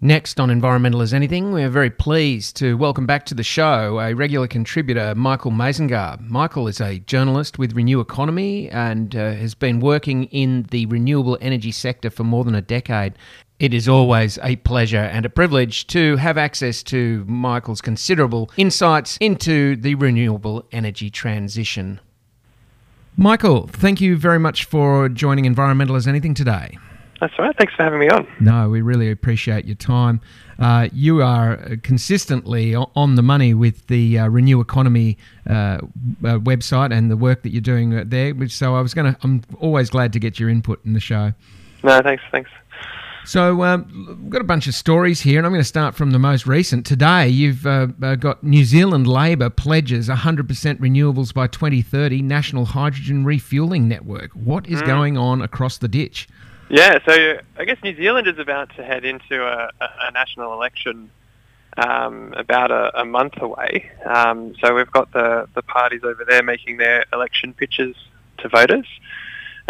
Next on Environmental as Anything, we're very pleased to welcome back to the show a regular contributor, Michael Mazengarb. Michael is a journalist with RenewEconomy and uh, has been working in the renewable energy sector for more than a decade. It is always a pleasure and a privilege to have access to Michael's considerable insights into the renewable energy transition. Michael, thank you very much for joining Environmental as Anything today. That's all right. Thanks for having me on. No, we really appreciate your time. Uh, you are consistently on the money with the uh, RenewEconomy uh, uh website and the work that you're doing there. So I was going to. I'm always glad to get your input in the show. No, thanks. Thanks. So um, we've got a bunch of stories here, and I'm going to start from the most recent. Today, you've uh, uh, got New Zealand Labor pledges 100% renewables by 2030, National Hydrogen Refueling Network. What is mm. going on across the ditch? Yeah, so I guess New Zealand is about to head into a, a national election um, about a, a, month away. Um, so we've got the, the parties over there making their election pitches to voters.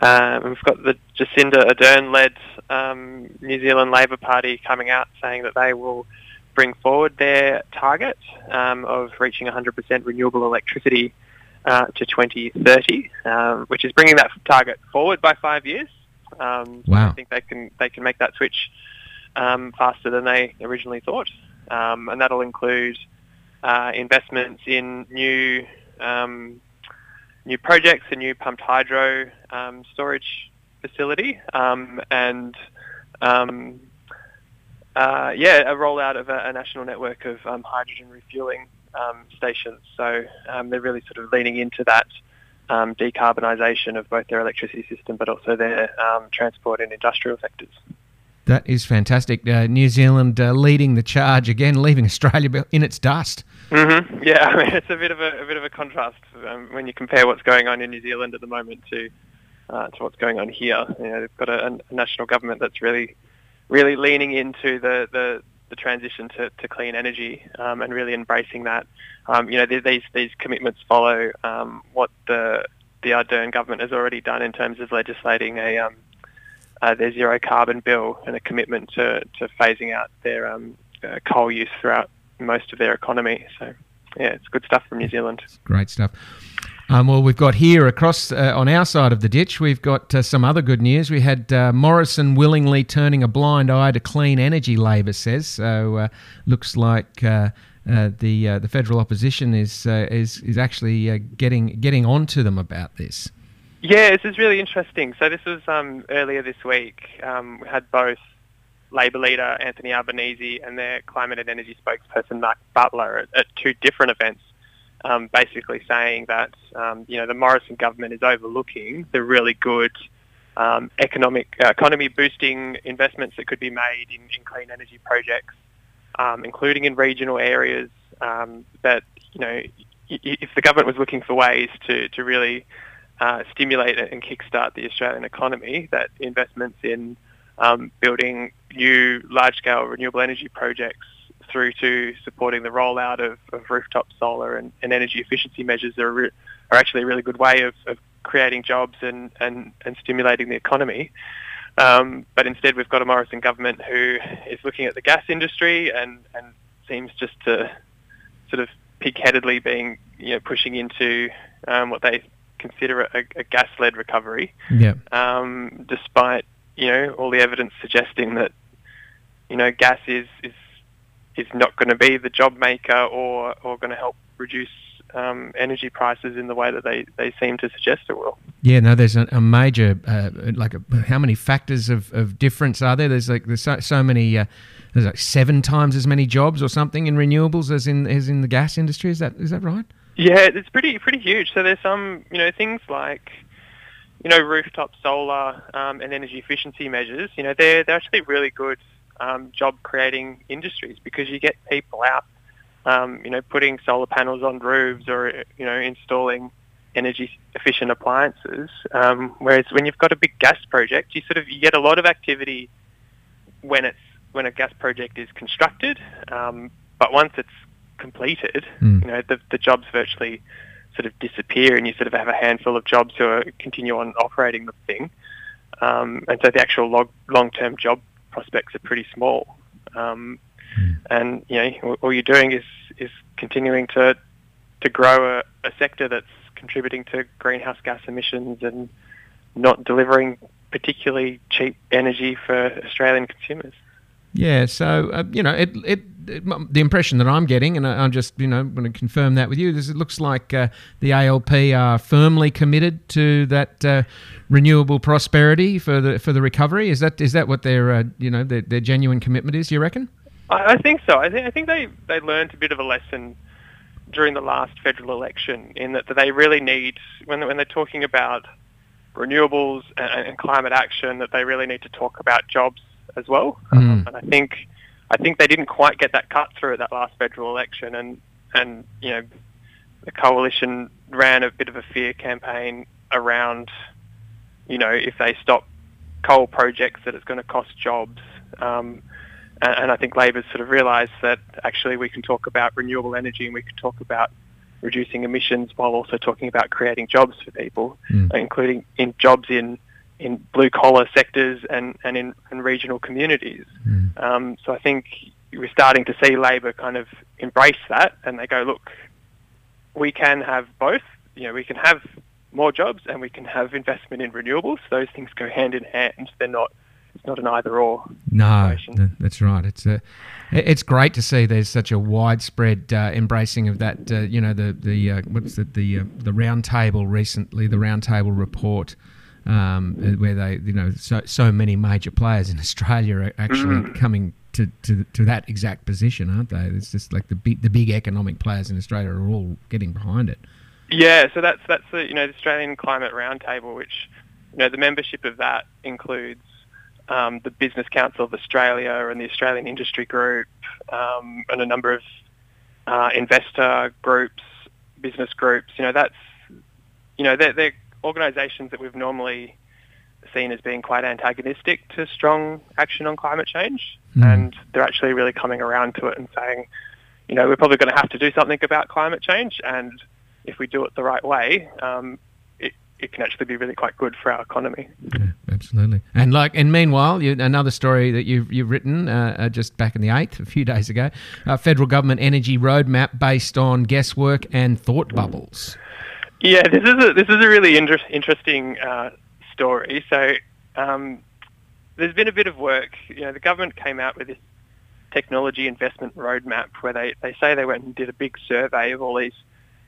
Um, we've got the Jacinda Ardern-led um, New Zealand Labor Party coming out saying that they will bring forward their target um, of reaching 100% renewable electricity uh, to 2030, um, which is bringing that target forward by five years. Um, wow. I think they can they can make that switch um, faster than they originally thought, um, and that'll include uh, investments in new um, new projects, a new pumped hydro um, storage facility, um, and uh, yeah, a rollout of a, a national network of hydrogen refueling stations. So they're really sort of leaning into that um, decarbonisation of both their electricity system but also their um, transport and industrial sectors. That is fantastic. Uh, New Zealand uh, leading the charge again, leaving Australia in its dust. Mm-hmm. Yeah, I mean, it's a bit of a, a bit of a contrast um, when you compare what's going on in New Zealand at the moment to uh, to what's going on here. You know, they've got a, a national government that's really really leaning into the, the, the transition to, to clean energy um, and really embracing that. Um, you know, these these commitments follow um, what the the Ardern government has already done in terms of legislating a um, uh, their zero carbon bill and a commitment to, to phasing out their um, uh, coal use throughout most of their economy. So, yeah, it's good stuff from New Zealand. Great stuff. Um, well, we've got here across uh, on our side of the ditch, we've got uh, some other good news. We had uh, Morrison willingly turning a blind eye to clean energy, Labor says. So, uh, looks like uh, uh, the the federal opposition is is is actually getting getting onto them about this. Yeah, this is really interesting. So, this was um, earlier this week. Um, we had both Labor leader Anthony Albanese and their climate and energy spokesperson Mark Butler at, at two different events um, basically saying that um, you know the Morrison government is overlooking the really good um, economic uh, economy boosting investments that could be made in, in clean energy projects, um, including in regional areas. Um, that you know, if the government was looking for ways to to really uh, stimulate and kickstart the Australian economy, that investments in um, building new large-scale renewable energy projects through to supporting the rollout of, of rooftop solar and, and, energy efficiency measures are, re- are actually a really good way of, of creating jobs and, and, and stimulating the economy. Um, but instead, we've got a Morrison government who is looking at the gas industry and, and seems just to sort of pig-headedly being, you know, pushing into um, what they consider a, a gas-led recovery. Yeah. Um, despite you know all the evidence suggesting that you know gas is is is not going to be the job maker or, or going to help reduce um, energy prices in the way that they, they seem to suggest it will. Yeah, no, there's a, a major, uh, like, a, how many factors of, of difference are there? There's like, there's so, so many, uh, there's like seven times as many jobs or something in renewables as in, as in the gas industry. Is that, is that right? Yeah, it's pretty, pretty huge. So there's some, you know, things like, you know, rooftop solar um, and energy efficiency measures, you know, they're, they're actually really good um, job creating industries because you get people out um, you know, putting solar panels on roofs or you know, installing energy efficient appliances. Um, whereas when you've got a big gas project, you sort of you get a lot of activity when it's when a gas project is constructed, um, but once it's completed, mm. you know, the, the jobs virtually sort of disappear, and you sort of have a handful of jobs who are, continue on operating the thing. Um, and so the actual log, long-term job prospects are pretty small. Um, mm. And you know, all you're doing is is continuing to to grow a, a sector that's contributing to greenhouse gas emissions and not delivering particularly cheap energy for Australian consumers. Yeah, so uh, you know, it, it, it, the impression that I'm getting, and I, am just you know going to confirm that with you, is it looks like uh, the ALP are firmly committed to that uh, renewable prosperity for the for the recovery. Is that is that what their uh, you know their, their genuine commitment is? You reckon? I, I think so. I think I think they they learned a bit of a lesson during the last federal election in that they really need when when they're talking about renewables and, and climate action that they really need to talk about jobs as well. Mm. Um, and I think I think they didn't quite get that cut through at that last federal election, and and you know the coalition ran a bit of a fear campaign around you know if they stop coal projects that it's going to cost jobs. Um, and, and I think Labor's sort of realised that actually we can talk about renewable energy and we can talk about reducing emissions while also talking about creating jobs for people, mm. including in jobs in in blue collar sectors and, and in, in regional communities. Mm. Um, so I think we're starting to see Labor kind of embrace that and they go, look, we can have both. You know, we can have more jobs and we can have investment in renewables. Those things go hand in hand. They're not it's not an either or. No, that's right. It's a, it's great to see there's such a widespread uh, embracing of that. Uh, you know, the the uh, what's it, the uh, the roundtable recently, the roundtable report. Um, where they, you know, so so many major players in Australia are actually mm. coming to, to to that exact position, aren't they? It's just like the big the big economic players in Australia are all getting behind it. Yeah, so that's that's the you know the Australian Climate Roundtable, which you know the membership of that includes um, the Business Council of Australia and the Australian Industry Group um, and a number of uh, investor groups, business groups. You know, that's you know they're, they're organisations that we've normally seen as being quite antagonistic to strong action on climate change, mm. and they're actually really coming around to it and saying, you know, we're probably going to have to do something about climate change, and if we do it the right way, um, it can actually be really quite good for our economy. Yeah, absolutely. And like, and meanwhile, you, another story that you've you've written uh, uh, just back in the eighth, a few days ago, uh, federal government energy roadmap based on guesswork and thought bubbles. Yeah, this is a this is a really inter- interesting uh, story. So, um, there's been a bit of work. You know, the government came out with this technology investment roadmap where they, they say they went and did a big survey of all these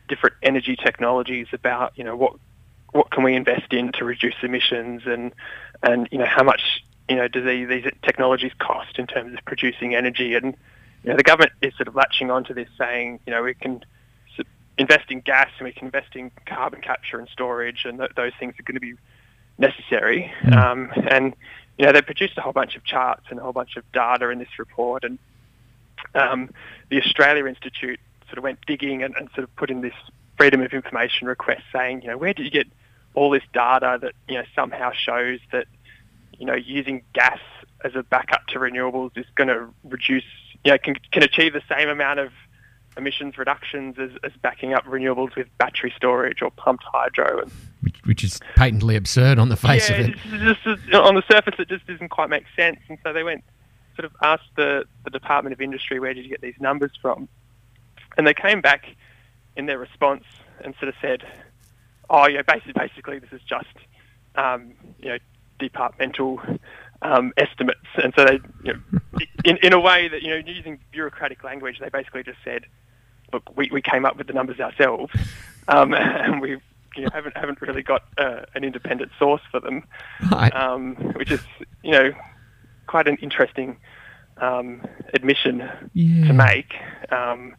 different energy technologies about you know what what can we invest in to reduce emissions and and you know how much you know do these, these technologies cost in terms of producing energy and you know the government is sort of latching onto this saying you know we can invest in gas and we can invest in carbon capture and storage and th- those things are going to be necessary mm. um, and you know they produced a whole bunch of charts and a whole bunch of data in this report and um, the Australia Institute sort of went digging and, and sort of put in this freedom of information request saying, you know, where did you get all this data that you know somehow shows that you know using gas as a backup to renewables is going to reduce you know can can achieve the same amount of emissions reductions as, as backing up renewables with battery storage or pumped hydro and which, which is patently absurd on the face yeah, of it. Just, just, on the surface, it just doesn't quite make sense. And so they went, sort of asked the, the Department of Industry, where did you get these numbers from? And they came back in their response and sort of said, oh yeah, basically, basically this is just um, you know departmental um, estimates, and so they, you know, in in a way that you know using bureaucratic language, they basically just said, look, we, we came up with the numbers ourselves, um, and we you know haven't haven't really got uh, an independent source for them, right. um, which is you know quite an interesting um, admission yeah. to make. Um,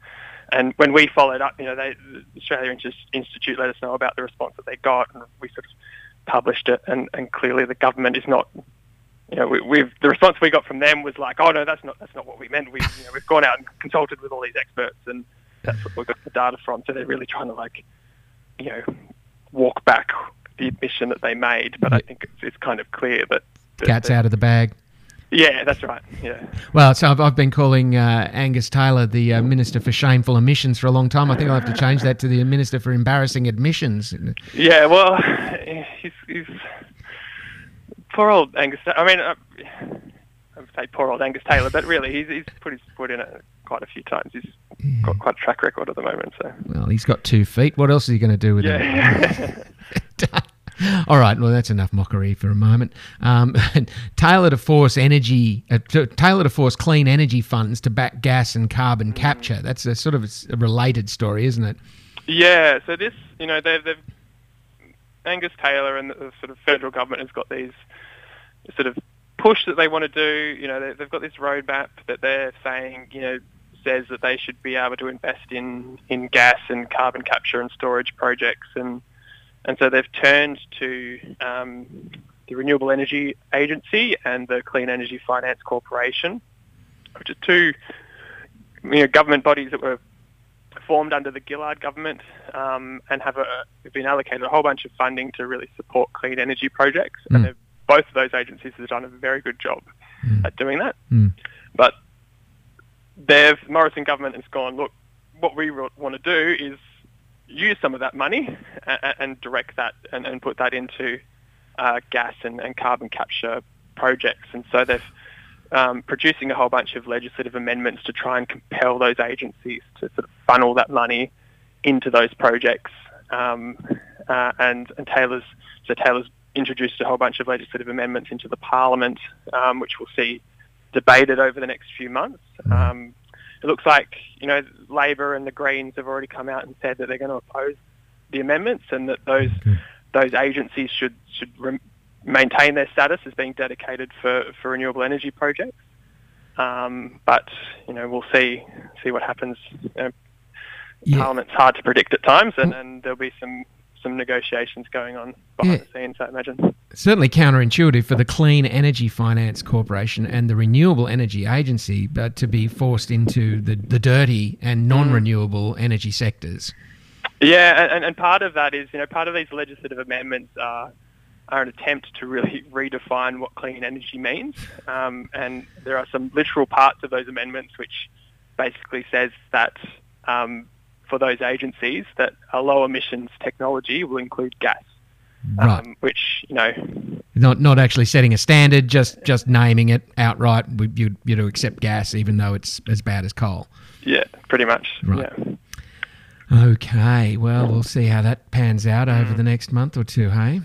and when we followed up, you know, they, the Australia Institute let us know about the response that they got, and we sort of published it. And, and clearly, the government is not you know, we, we've the response we got from them was like, oh no, that's not that's not what we meant. We you know, we've gone out and consulted with all these experts, and that's what we got the data from. So they're really trying to like, you know, walk back the admission that they made. But I think it's, it's kind of clear that, that Cat's out of the bag. Yeah, that's right. Yeah. Well, so I've, I've been calling uh, Angus Taylor the uh, Minister for Shameful Omissions for a long time. I think I'll have to change that to the Minister for Embarrassing Admissions. Yeah, well, he's, he's poor old Angus. I mean, uh, I would say poor old Angus Taylor, but really, he's, he's put his foot in it quite a few times. He's got quite a track record at the moment. So. Well, he's got two feet. What else is he going to do with Yeah. it? All right, well, that's enough mockery for a moment. Um, Taylor to force energy, uh, Taylor to force clean energy funds to back gas and carbon capture. That's a sort of a related story, isn't it? Yeah, so this, you know, they've, they've Angus Taylor and the sort of federal government has got these sort of push that they want to do. You know, they, they've got this roadmap that they're saying, you know, says that they should be able to invest in, in gas and carbon capture and storage projects, and and so they've turned to um, the Renewable Energy Agency and the Clean Energy Finance Corporation, which are two you know, government bodies that were formed under the Gillard government um, and have, a, been allocated a whole bunch of funding to really support clean energy projects. Mm. And both of those agencies have done a very good job Mm. at doing that. Mm. But they've Morrison government has gone, look, what we want to do is use some of that money and, and direct that and, and put that into uh, gas and, and carbon capture projects. And so they've um, producing a whole bunch of legislative amendments to try and compel those agencies to sort of funnel that money into those projects. Um, uh, and, and Taylor's so Taylor's introduced a whole bunch of legislative amendments into the Parliament, um, which we'll see debated over the next few months. Um, it looks like you know Labor and the Greens have already come out and said that they're going to oppose the amendments and that those those agencies should should rem- maintain their status as being dedicated for, for renewable energy projects. Um, but you know we'll see see what happens. You know, Yeah. Parliament's hard to predict at times, and, and there'll be some some negotiations going on behind Yeah. the scenes. I imagine. certainly counterintuitive for the Clean Energy Finance Corporation and the Renewable Energy Agency but to be forced into the, the dirty and non renewable energy sectors. Yeah, and, and part of that is, you know, part of these legislative amendments are, are an attempt to really redefine what clean energy means. Um, and there are some literal parts of those amendments which basically says that um, for those agencies that a low emissions technology will include gas, Right. um, which, you know, Not not actually setting a standard, just just naming it outright. You'd, you'd accept gas even though it's as bad as coal. yeah, pretty much. Right. Yeah. Okay, well, we'll see how that pans out over the next month or two, hey?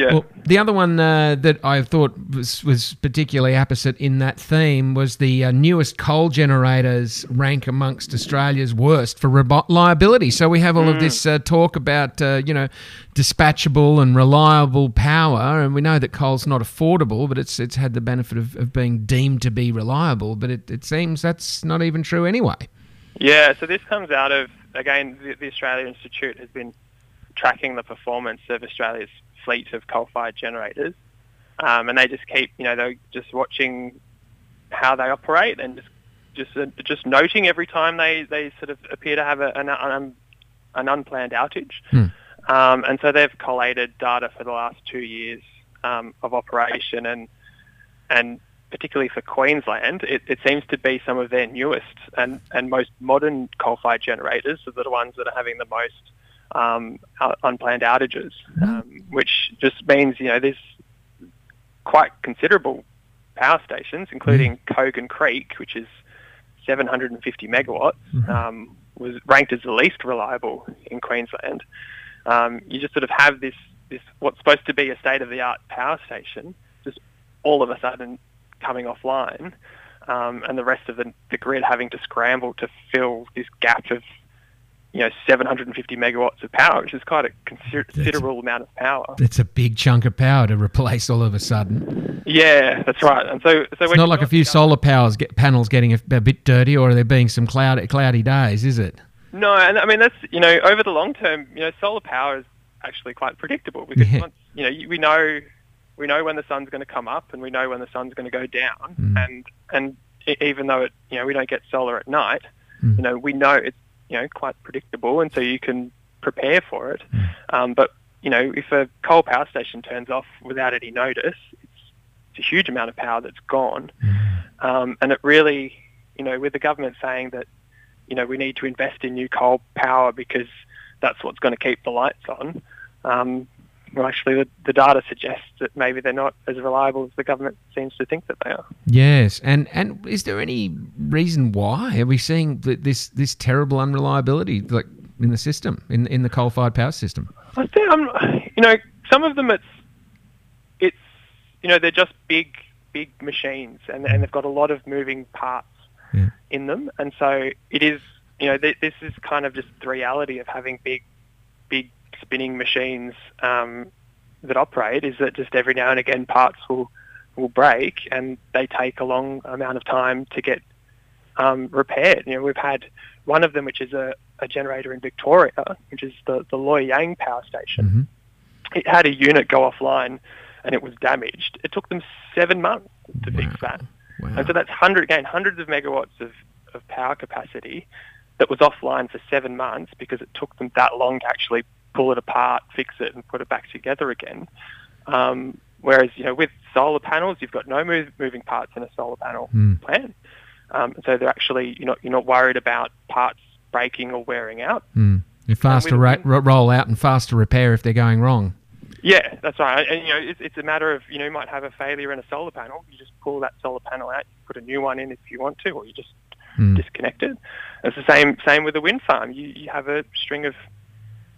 Yeah. Well, the other one uh, that I thought was, was particularly apposite in that theme was the uh, newest coal generators rank amongst Australia's worst for reliability. So we have all of this uh, talk about, uh, you know, dispatchable and reliable power, and we know that coal's not affordable, but it's it's had the benefit of, of being deemed to be reliable. But it, it seems that's not even true anyway. Yeah, so this comes out of, again, the, the Australia Institute has been tracking the performance of Australia's fleet of coal-fired generators. Um, and they just keep, you know, they're just watching how they operate and just just uh, just noting every time they, they sort of appear to have a, an, an, an unplanned outage. Hmm. Um, and so they've collated data for the last two years um, of operation and and particularly for Queensland, it, it seems to be some of their newest and, and most modern coal-fired generators are the ones that are having the most um, unplanned outages, um, which just means you know there's quite considerable power stations, including Kogan Creek, which is 750 megawatts, um, was ranked as the least reliable in Queensland. Um, you just sort of have this this what's supposed to be a state-of-the-art power station, just all of a sudden coming offline, um, and the rest of the, the grid having to scramble to fill this gap of you know 750 megawatts of power, which is quite a consider- considerable amount of power. It's a big chunk of power to replace all of a sudden. Yeah, that's right. And so, so It's when not like a few solar powers get, panels getting a, a bit dirty, or there being some cloud, cloudy days? Is it? No, and I mean that's you know over the long term, you know, solar power is actually quite predictable because Yeah. once you know we know we know when the sun's going to come up and we know when the sun's going to go down, mm. and and even though it you know we don't get solar at night, mm. you know we know it's you know quite predictable, and so you can prepare for it. Um, but you know if a coal power station turns off without any notice, it's, it's a huge amount of power that's gone, um, and it really you know with the government saying that you know we need to invest in new coal power because that's what's going to keep the lights on. Um, well, actually, the, the data suggests that maybe they're not as reliable as the government seems to think that they are. Yes, and and is there any reason why are we seeing this this terrible unreliability like in the system in in the coal fired power system? I think I'm, you know, some of them it's it's you know they're just big big machines and and they've got a lot of moving parts yeah. in them, and so it is you know th- this is kind of just the reality of having big big spinning machines um, that operate is that just every now and again parts will will break and they take a long amount of time to get um, repaired. You know, we've had one of them, which is a, a generator in Victoria, which is the, the Loy Yang power station. Mm-hmm. It had a unit go offline and it was damaged. It took them seven months to wow. fix that. Wow. And so that's hundred again, hundreds of megawatts of, of power capacity that was offline for seven months because it took them that long to actually pull it apart, fix it, and put it back together again. Um, whereas, you know, with solar panels, you've got no move, moving parts in a solar panel mm. plant. Um, so they're actually you're not you're not worried about parts breaking or wearing out. Mm. Faster ra- roll out and faster repair if they're going wrong. Yeah, that's right. And you know, it's, it's a matter of you know you might have a failure in a solar panel. You just pull that solar panel out, put a new one in if you want to, or you just mm. disconnect it. It's the same same with a wind farm. You you have a string of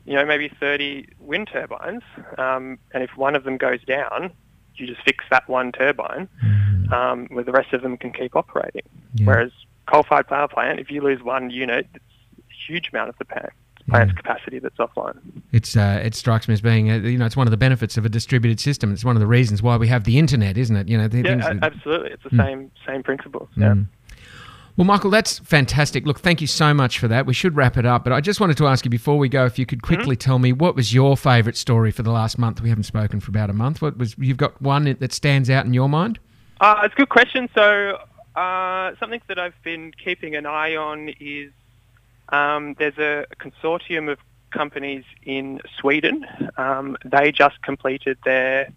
you know, maybe 30 wind turbines, um, and if one of them goes down, you just fix that one turbine, mm. um, where the rest of them can keep operating. Yeah. Whereas coal-fired power plant, if you lose one unit, it's a huge amount of the plant's yeah. capacity that's offline. It's uh, it strikes me as being a, you know it's one of the benefits of a distributed system. It's one of the reasons why we have the internet, isn't it? You know, yeah, absolutely. It's the mm. same same principles. Yeah. Mm. Well, Michael, that's fantastic. Look, thank you so much for that. We should wrap it up, but I just wanted to ask you before we go if you could quickly mm-hmm. tell me what was your favourite story for the last month. We haven't spoken for about a month. What was you've got one that stands out in your mind? Uh, it's a good question. So, uh, something that I've been keeping an eye on is um, there's a consortium of companies in Sweden. Um, they just completed their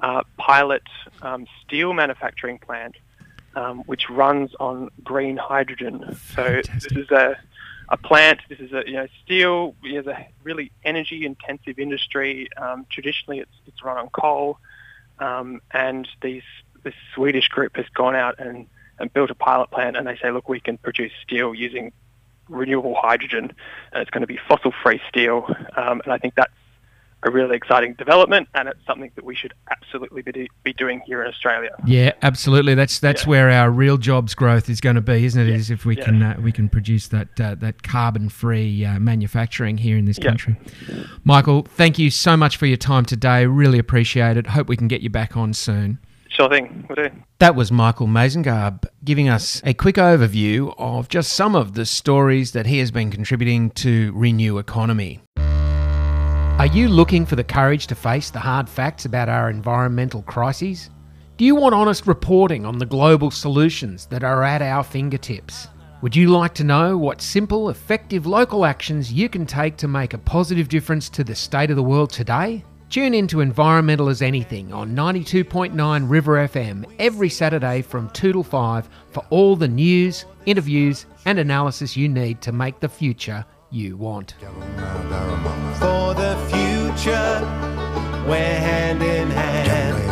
uh, pilot um, steel manufacturing plant um, which runs on green hydrogen. So this is a, a plant. This is a you know steel is a really energy intensive industry. Um, traditionally, it's it's run on coal, um, and these this Swedish group has gone out and, and built a pilot plant, and they say, look, we can produce steel using renewable hydrogen, and it's going to be fossil free steel. Um, and I think that's a really exciting development, and it's something that we should absolutely be, be doing here in Australia. Yeah, absolutely. That's that's yeah. where our real jobs growth is going to be, isn't it? Yeah. Is if we yeah. can uh, we can produce that uh, that carbon free uh, manufacturing here in this country. Michael, thank you so much for your time today. Really appreciate it. Hope we can get you back on soon. Sure thing. We'll do. That was Michael Mazengarb giving us a quick overview of just some of the stories that he has been contributing to RenewEconomy. Are you looking for the courage to face the hard facts about our environmental crises? Do you want honest reporting on the global solutions that are at our fingertips? Would you like to know what simple, effective local actions you can take to make a positive difference to the state of the world today? Tune in to Environmental as Anything on 92.9 River FM every Saturday from 2 till 5 for all the news, interviews, and analysis you need to make the future you want. For the future, we're hand in hand.